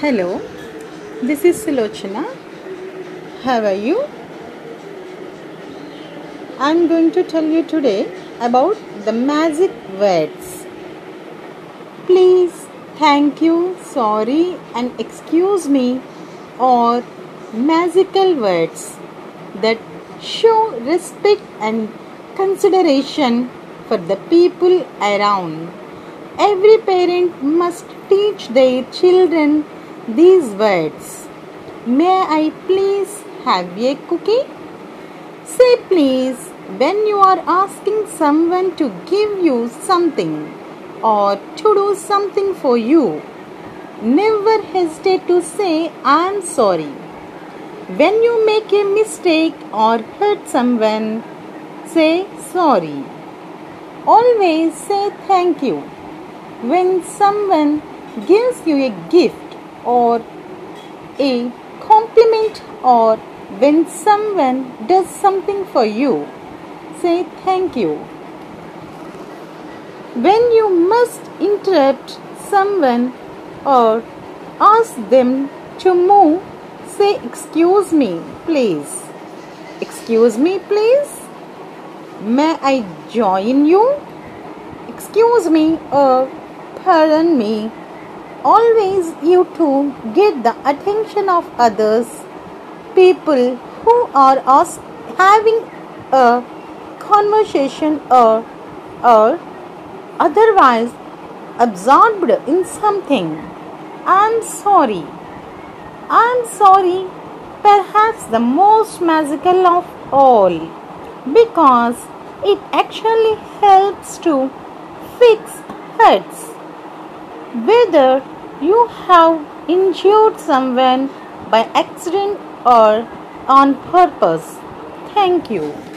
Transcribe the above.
Hello, this is Sulochana. How are you? I'm going to tell you today about the magic words. Please, thank you, sorry, and excuse me are magical words that show respect and consideration for the people around. Every parent must teach their children these words. May I please have a cookie? Say please when you are asking someone to give you something or to do something for you. Never hesitate to say I am sorry. When you make a mistake or hurt someone, say sorry. Always say thank you. When someone gives you a gift or a compliment or when someone does something for you, say thank you. When you must interrupt someone or ask them to move, say excuse me, please. Excuse me, please. May I join you? Excuse me or pardon me. Always you to get the attention of others, people who are ask, having a conversation or, or otherwise absorbed in something. I'm sorry. I'm sorry, perhaps the most magical of all, because it actually helps to fix hurts. Whether you have injured someone by accident or on purpose. Thank you.